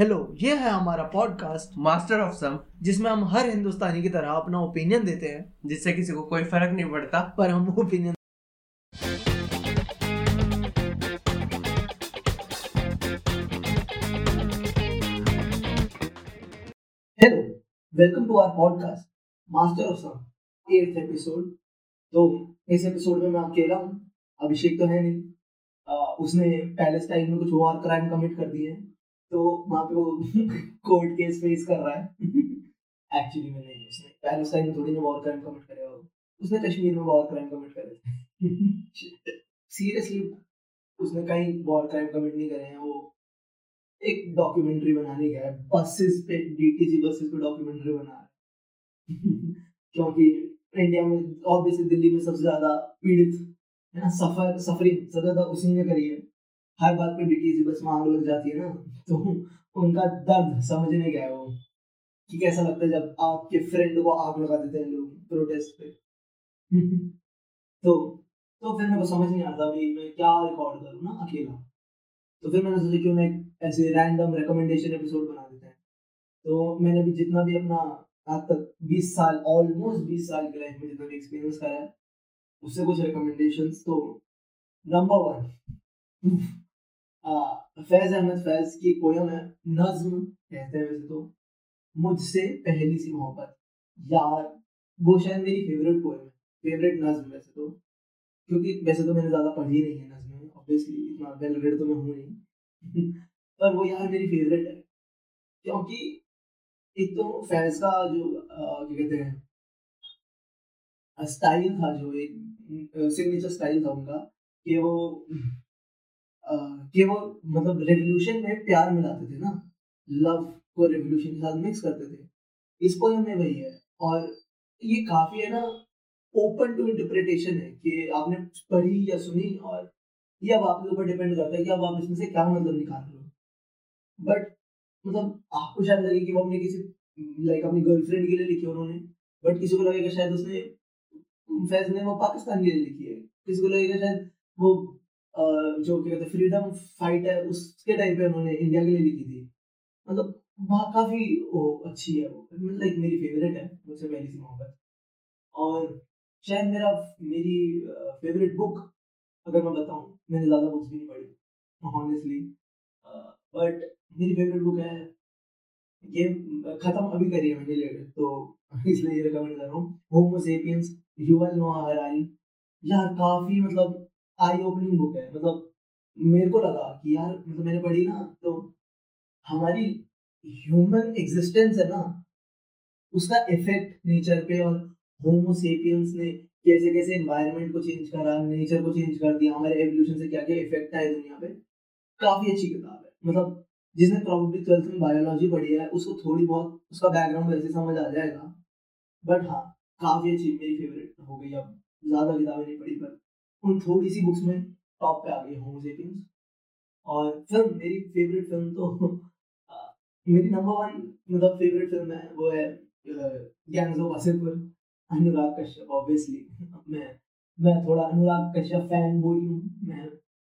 Hello ये है हमारा पॉडकास्ट मास्टर ऑफ़ सम जिसमें हम हर हिंदुस्तानी की तरह अपना ओपिनियन देते हैं। जिससे किसी को कोई फ़र्क नहीं पड़ता। पर हम opinion hello welcome to our podcast master of some eighth episode तो इस एपिसोड में मैं अकेला हूँ अभिषेक तो है नहीं। आ, उसने पैलेस्टाइन में कुछ वॉर क्राइम कमिट कर दिए हैं। तो वहाँ पे वो कोर्ट केस फेस कर रहा है। एक्चुअली में नहीं उसने पैलेस्टाइन में थोड़ी ना वॉर क्राइम कमिट करे उसने कश्मीर में वॉर क्राइम कमिट करे। सीरियसली उसने कहीं वॉर क्राइम कमिट नहीं करे हैं। वो एक डॉक्यूमेंट्री बनाने गया है। बसेस पे डीटीसी बसेस पे डॉक्यूमेंट्री बना रहा क्योंकि इंडिया में ऑब्वियसली दिल्ली में सबसे ज़्यादा पीड़ित, है ना? सफ़र सफरिंग सबसे ज़्यादा उसी ने करी है। हर बात पे डीटीसी बस में आग लग जाती है ना। तो उनका दर्द समझने गया वो, कि कैसा लगता है जब आपके फ्रेंड को आग लगा देते हैं लोग प्रोटेस्ट पे। तो तो फिर मेरे को समझ नहीं आता भाई मैं क्या रिकॉर्ड करूँ ना अकेला। तो फिर मैंने सोचा क्यों मैं ऐसे रैंडम रिकमेंडेशन एपिसोड बना देते हैं। तो मैंने भी जितना भी अपना आज तक 20 साल ऑलमोस्ट 20 साल की लाइफ में जितना भी एक्सपीरियंस करा है, उससे कुछ रिकमेंडेशंस तो नंबर वन फैज अहमद फैज की पोयम है नज्म कहते हैं वैसे तो मुझसे पहली सी मोहब्बत। यार, वो शायद मेरी फेवरेट पोयम है फेवरेट नज्म वैसे तो। क्योंकि वैसे तो मैंने ज़्यादा पढ़ी नहीं है नज्में ऑब्वियसली इतना वेल रेड तो मैं हूँ नहीं। पर वो यार मेरी फेवरेट है, क्योंकि एक तो फैज का जो क्या कहते हैं स्टाइल था जो एक सिग्नेचर स्टाइल था उनका, कि वो कि वो मतलब रेवोल्यूशन में प्यार मिलाते थे ना। लव को रेवोल्यूशन के साथ मिक्स करते थे। इस पोयम में वही है। और ये काफ़ी है ना ओपन टू इंटरप्रिटेशन है कि आपने पढ़ी या सुनी और ये अब आपके ऊपर डिपेंड करता है कि अब आप इसमें से क्या मतलब निकाल रहे हो। बट मतलब आपको शायद लगे कि वो अपने किसी लाइक अपनी गर्लफ्रेंड के लिए लिखी उन्होंने। बट किसी को लगेगा शायद उसने, फैज ने वो पाकिस्तान के लिए लिखी है। किसी को लगेगा शायद वो जो क्या कहते फ्रीडम फाइट है, उसके टाइम पे उन्होंने इंडिया के लिए लिखी थी। मतलब काफ़ी वो अच्छी है वो लाइक मेरी फेवरेट है मुझसे पहली सी मोहब्बत और शायद मेरा, मेरी फेवरेट बुक अगर मैं बताऊँ, मैंने ज़्यादा बुक्स भी नहीं पढ़ी ऑनेस्टली बट मेरी फेवरेट बुक है, ये ख़त्म अभी करी है मैंने लेटर तो इसलिए ये रिकमेंड कर रहा हूँ। Homo sapiens Yuval Noah Harari यार काफ़ी मतलब आई ओपनिंग बुक है। मतलब मेरे को लगा कि यार मतलब मैंने पढ़ी ना तो हमारी ह्यूमन एग्जिस्टेंस है ना, उसका इफ़ेक्ट नेचर पे और होमो सेपियंस ने कैसे कैसे एनवायरनमेंट को चेंज करा नेचर को चेंज कर दिया, हमारे एवोल्यूशन से क्या क्या इफ़ेक्ट आए दुनिया पे, काफ़ी अच्छी किताब है। मतलब जिसने प्रॉब्लली ट्वेल्थ में बायोलॉजी पढ़ी है, उसको थोड़ी बहुत, उसका बैकग्राउंड वैसे समझ आ जाएगा बट हाँ काफ़ी अच्छी, मेरी फेवरेट हो गई। अब ज़्यादा किताबें नहीं पढ़ी पर उन थोड़ी सी बुक्स में टॉप पे आ गई होमोसेपियंस और फ़िल्म मेरी फेवरेट फ़िल्म तो मेरी नंबर वन मतलब फेवरेट फ़िल्म है, वो है gangs of Wasseypur Anurag Kashyap obviously मैं मैं थोड़ा अनुराग कश्यप फ़ैन बोई हूँ। मैं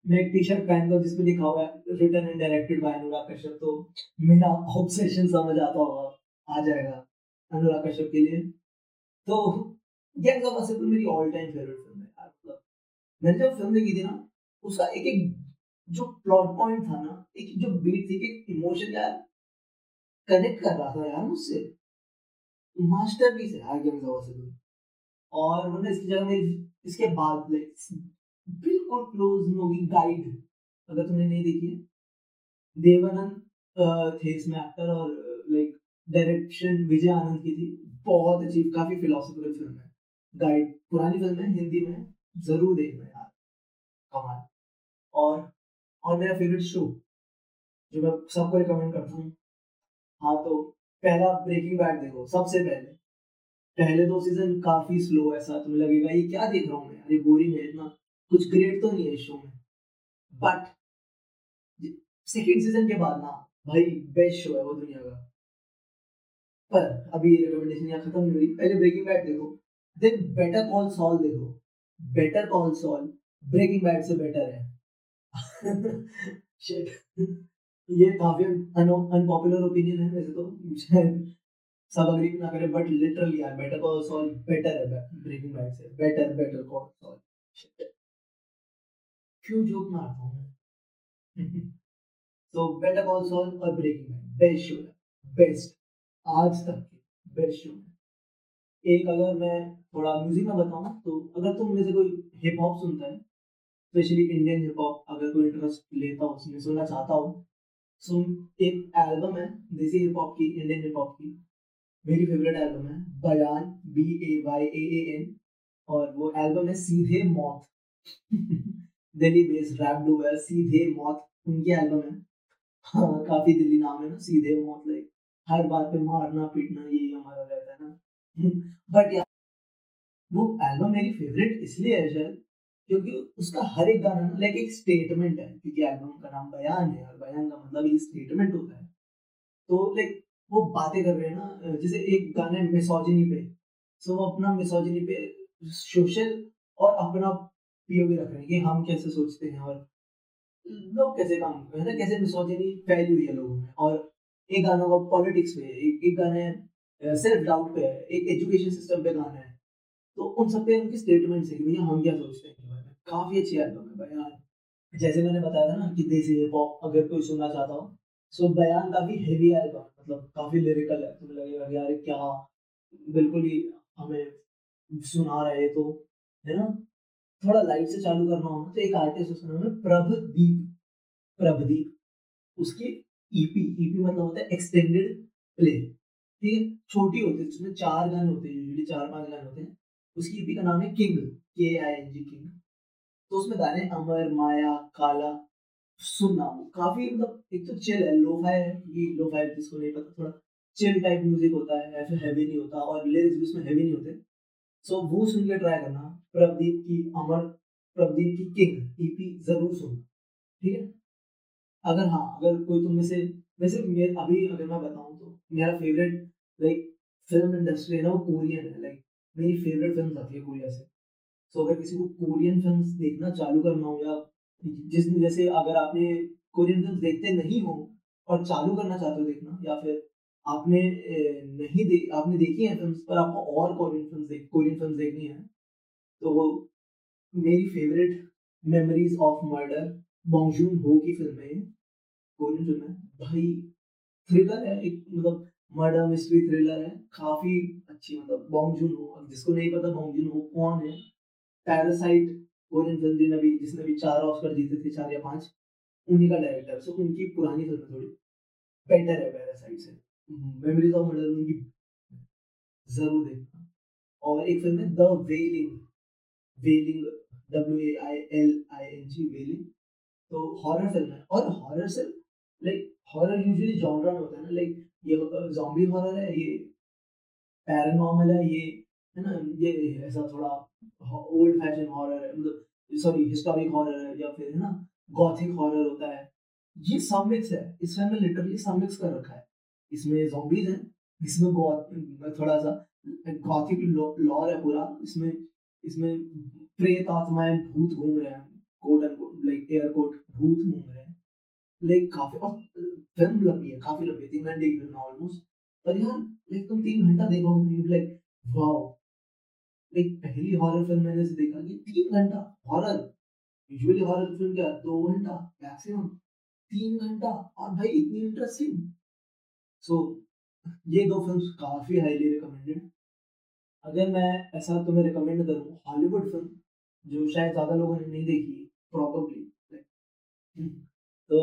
मैं एक टी शर्ट पहनता हूँ जिसमें लिखा हुआ है written and directed by Anurag Kashyap तो मेरा ऑब्सेशन समझ आता होगा, आ जाएगा अनुराग कश्यप के लिए। तो गैंग्स ऑफ़ वासेपुर मेरी ऑल टाइम फेवरेट फ़िल्म है। मैंने जब फ़िल्म देखी थी ना उसका एक एक जो प्लॉट पॉइंट था ना, एक जो बीट थी, एक इमोशन यार कनेक्ट कर रहा था यार मुझसे। मास्टरपीस है यार ऑफ़ वासेपुर और मतलब इसकी जगह मेरी, इसके बाद बिल्कुल क्लोज होगी गाइड अगर तुमने नहीं देखी है। देवानंद थे इसमें एक्टर और लाइक डायरेक्शन विजय आनंद की थी। बहुत अच्छी, काफ़ी फिलोसफिकल फ़िल्म है। गाइड पुरानी फ़िल्म है, हिंदी में। ज़रूर देखना यार, कमाल। और और मेरा फेवरेट शो जो मैं सबको रिकमेंड करता हूँ हाँ तो पहला ब्रेकिंग बैड देखो, सबसे पहले। पहले दो सीज़न काफ़ी स्लो ऐसा तुम्हें लगेगा, ये क्या देख रहा हूँ मैं? ये बोरिंग है इतना, कुछ ग्रेट तो नहीं है शो में। बट सेकेंड सीज़न के बाद ना, भाई बेस्ट शो है वो दुनिया का। पर, अभी रिकमेंडेशन यहाँ खत्म नहीं हुई पहले ब्रेकिंग बैड देखो देन बेटर कॉल सॉल देखो। Better call Saul breaking bad से बेटर है। ये काफ़ी अनपॉपुलर ओपिनियन है वैसे तो। शायद सब अग्री ना करें बट लिटरली यार बेटर कॉल सॉल बेटर है ब्रेकिंग बैड से। बेटर बेटर कॉल सॉल क्यों जोक मारता हूँ तो बेटर कॉल सॉल और ब्रेकिंग बैड बेस्ट शो है। बेस्ट आज तक की बेस्ट शो है। एक अगर मैं थोड़ा म्यूज़िक में बताऊँ तो अगर तुम में से कोई हिप हॉप सुनता है स्पेशली इंडियन हिप हॉप अगर कोई इंटरेस्ट लेता हो उसमें सुनना चाहता हो सुन एक एल्बम है, देसी हिप हॉप की इंडियन हिप हॉप की। मेरी फेवरेट एल्बम है Bayaan B A Y A A N और वो एल्बम है सीधे मौत। दिल्ली बेस्ड रैप डू है, सीधे मौत, उनकी एल्बम है। हाँ काफ़ी दिल्ली नाम है ना, सीधे मौत लाइक हर बात पे मारना, पीटना, यही हमारा रहता है ना। बट यार वो एल्बम मेरी फेवरेट इसलिए है शायद, क्योंकि उसका हर एक गाना लाइक एक स्टेटमेंट है, क्योंकि एल्बम का नाम बयान है, और बयान का मतलब ये स्टेटमेंट होता है। तो लाइक वो बातें कर रहे हैं ना जैसे एक गाने मिसोजिनी पे सो वो अपना मिसोजिनी पे सोशल और अपना पीओवी रख रहे हैं कि हम कैसे सोचते हैं और लोग कैसे काम करते हैं ना कैसे मिसोजिनी फैली हुई है लोगों में। और एक गाना का पॉलिटिक्स पे, एक एक गाने सेल्फ डाउट पे है एक एजुकेशन सिस्टम पे गाना है। तो उन सब पे उनकी स्टेटमेंट्स है भैया हम क्या सोचते हैं काफ़ी अच्छी एल्बम है यार जैसे मैंने बताया था ना कि देसी हिप हॉप अगर कोई सुनना चाहता हो सो बयान काफ़ी हेवी एल्बम मतलब काफ़ी लिरिकल है। तुम्हें लगेगा कि यार, क्या बिल्कुल ही हमें सुना रहे तो है ना? थोड़ा लाइट से चालू करना हो तो एक आर्टिस्ट उसका नाम है प्रभदीप प्रभदीप। उसकी ईपी e ईपी e मतलब होता है एक्सटेंडेड प्ले ठीक है? छोटी होती है, उसमें चार गाने होते हैं यूजुअली चार पाँच गाने होते हैं। उसकी ईपी e का नाम है किंग के आई एन जी किंग। तो उसमें गाने अमर, माया, काला सुनना काफ़ी मतलब एक तो चिल है लो फाई है, ये लो फाई जिसको नहीं पता, थोड़ा चिल टाइप म्यूज़िक होता है फिर हैवी नहीं होता, और लिरिक्स भी उसमें हैवी नहीं होते। सो वो सुन के ट्राई करना, प्रदीप की अमर, प्रदीप की किंग ईपी ज़रूर सुनना, ठीक है? अगर हाँ अगर कोई तुम में से, वैसे मेरे, अभी अगर मैं बताऊँ तो मेरा फेवरेट लाइक फ़िल्म इंडस्ट्री है ना, वो कोरियन है लाइक मेरी फेवरेट फ़िल्म आती है कोरिया से। सो अगर किसी को कोरियन फ़िल्म देखना चालू करना हो या जिस जैसे अगर आपने कोरियन फ़िल्म देखते नहीं हो और चालू करना चाहते हो देखना, या फिर आपने नहीं दे, आपने देखी है फ़िल्म पर आपको और कोरियन फ़िल्म देख कोरियन फ़िल्म देखनी है तो वो मेरी favourite memories of murder Bong Joon Ho की फ़िल्म है कोरियन फ़िल्म है। भाई थ्रिलर है, एक मतलब मर्डर मिस्ट्री थ्रिलर है, काफ़ी अच्छी मतलब बोंगजून हो जिसको नहीं पता बोंगजून हो कौन है? पैरासाइट कोरियन फ़िल्म जिन अभी, जिसने अभी चार ऑस्कर जीते थे, चार या पाँच, उन्हीं का डायरेक्टर सो उनकी पुरानी फ़िल्म थोड़ी बेटर है पैरासाइट से। मेमोरीज ऑफ़ मर्डर उनकी ज़रूर देखना। और एक फ़िल्म है the wailing wailing W A I L I N G wailing तो हॉरर फ़िल्म है। और हॉरर से लाइक हॉरर यूजुअली जॉनरा होता है ना लाइक ये जॉम्बी हॉरर है, ये पैरानॉर्मल है, ये, है ना, ये ऐसा थोड़ा ओल्ड फ़ैशन हॉरर है मतलब सॉरी हिस्टोरिक हॉरर है या फिर, है ना गॉथिक हॉरर होता है। ये सब है इसमें हमने लिटरली सब कर रखा है। इसमें जॉम्बीज हैं, इसमें थोड़ा सा गॉथिक लॉर है पूरा, इसमें इसमें प्रेत आत्माएँ भूत घूम रहे हैं quote end quote like air भूत घूम रहे हैं। लाइक काफ़ी और फ़िल्म लंबी है काफ़ी लंबी तीन घंटे की फ़िल्म ऑलमोस्ट पर यार लाइक तुम तीन घंटा देखोगे लाइक वाओ एक पहली हॉरर फ़िल्म मैंने से देखा कि तीन घंटा हॉरर यूजुअली हॉरर फ़िल्म क्या दो घंटा मैक्सिमम तीन घंटा और भाई इतनी इंटरेस्टिंग सो so, ये दो फिल्म्स काफ़ी हाईली रिकमेंडेड अगर मैं ऐसा तुम्हें रिकमेंड करूँ हॉलीवुड फ़िल्म जो शायद ज़्यादा लोगों ने नहीं देखी प्रॉबली तो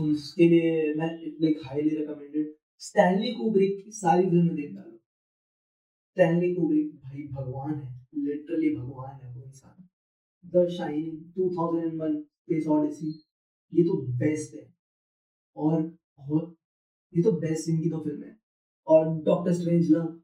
उसके लिए मैं like highly recommended Stanley Kubrick की सारी फ़िल्में देख डालो। स्टैनली कुब्रिक भाई भगवान है लिटरली भगवान है वो इंसान। द शाइनिंग 2001 स्पेस ओडिसी ये तो बेस्ट है। और, और ये तो बेस्ट इनकी दो फ़िल्म है। और डॉक्टर स्ट्रेंज लव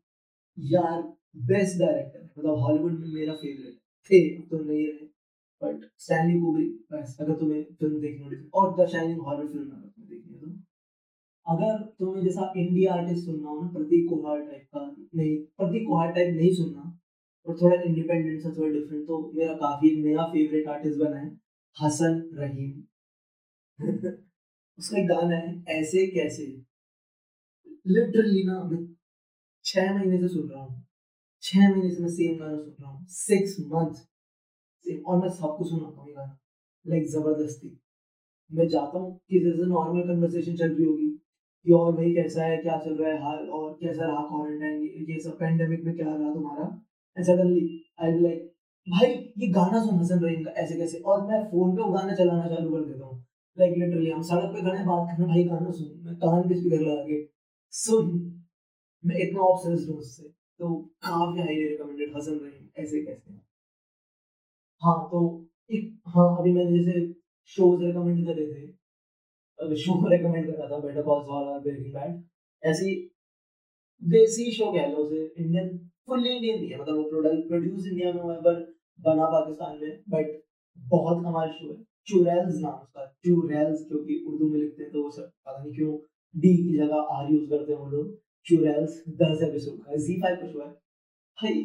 यार बेस्ट डायरेक्टर मतलब हॉलीवुड में मेरा फेवरेट थे तो नहीं रहे। बट स्टैनली कुब्रिक अगर तुम्हें फ़िल्म देखनी हो, और द शाइनिंग हॉरर फ़िल्म अगर तुम्हें देखनी है तो अगर तुम्हें जैसा इंडिया आर्टिस्ट सुनना हो ना, प्रतीक कुहार टाइप का, नहीं, प्रतीक कुहार टाइप नहीं सुनना, और थोड़ा इंडिपेंडेंट सा, थोड़ा डिफरेंट तो मेरा काफ़ी नया फेवरेट आर्टिस्ट बना है, हसन रहीम। उसका एक गाना है, ऐसे कैसे? लिटरली ना, मैं छह महीने से सुन रहा हूँ, छह महीने से मैं सेम गाना सुन रहा हूँ सिक्स मंथ सेम और मैं सबको सुनाता हूँ गाना। लाइक ज़बरदस्ती। मैं जाता हूँ, किसी से नॉर्मल कन्वर्सेशन चल रही होगी कि और भाई कैसा है, क्या चल रहा है, हाल और कैसा रहा क्वारंटाइन ये सब पेंडेमिक में क्या रहा तुम्हारा? And suddenly I be like भाई, ये गाना सुन हसन रहीम का ऐसे कैसे? और मैं फ़ोन पे वो गाना चलाना चालू कर देता हूँ। लाइक लिटरली हम सड़क पे खड़े बात कर भाई, गाना सुन। मैं कान पे स्पीकर लगा के, सुन। मैं इतना ऑब्सेस्ड हूँ उससे। तो काफ़ी हाईली रिकमेंडेड हसन रहीम ऐसे कैसे? हाँ तो एक हाँ अभी मैंने जैसे शोज़ रिकमेंड करे थे। शो रिकमेंड करा था बेटर कॉल सॉल और ब्रेकिंग बैड ऐसी देसी शो कह लो उसे इंडियन फुल्ली इंडियन नहीं है मतलब वो प्रोडक्ट प्रोड्यूस इंडिया में हुआ है, पर बना पाकिस्तान में बट बहुत कमाल शो है। चुरैल्स नाम उसका चुरैल्स क्योंकि उर्दू में लिखते हैं तो वो सब, पता नहीं क्यों डी की जगह आर यूज़ करते हैं वो लोग। चुरैल्स दस एपिसोड का जी फाइव का शो है। भाई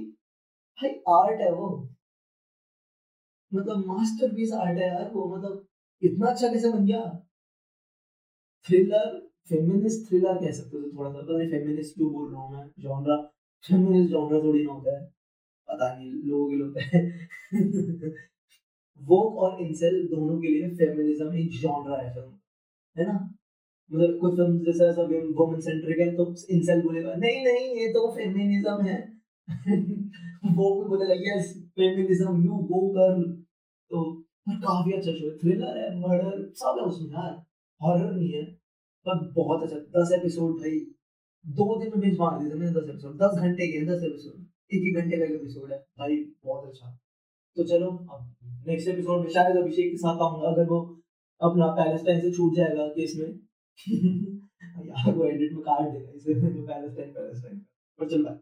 भाई आर्ट है वो। मतलब मास्टरपीस आर्ट है यार वो मतलब इतना अच्छा कैसे बन गया? थ्रिलर फेमिनिस्ट थ्रिलर कह सकते हो थोड़ा सा। पता नहीं फेमिनिस्ट क्यों बोल रहा हूँ मैं जॉनरा फेमिनिस्ट जॉनरा थोड़ी ना होता है। पता नहीं, लोगों के है। वोक और इंसेल दोनों के लिए फेमिनिज्म एक जॉनरा है फ़िल्म है ना? मतलब कोई फ़िल्म जैसा ऐसा वुमेन सेंट्रिक है तो इंसेल बोलेगा, नहीं नहीं, ये तो फेमिनिज्म है। वो भी बोलेगा यस फेमिनिज्म यू गो कर तो पर काफ़ी अच्छा शो है। थ्रिलर है मर्डर सब है उसमें यार। हॉरर नहीं है, पर बहुत अच्छा दस एपिसोड भाई, दो दिन में बिंज मार थे मैंने दस एपिसोड दस घंटे के दस एपिसोड एक एक घंटे का एक एपिसोड है। भाई, बहुत अच्छा। तो चलो, अब नेक्स्ट एपिसोड में शायद अभिषेक के साथ आऊँगा, अगर वो अपना पैलेस्टाइन से छूट जाएगा केस में। यार, वो एडिट में काट देगा इसे। पैलेस्टाइन पैलेस्टाइन पर चल बाय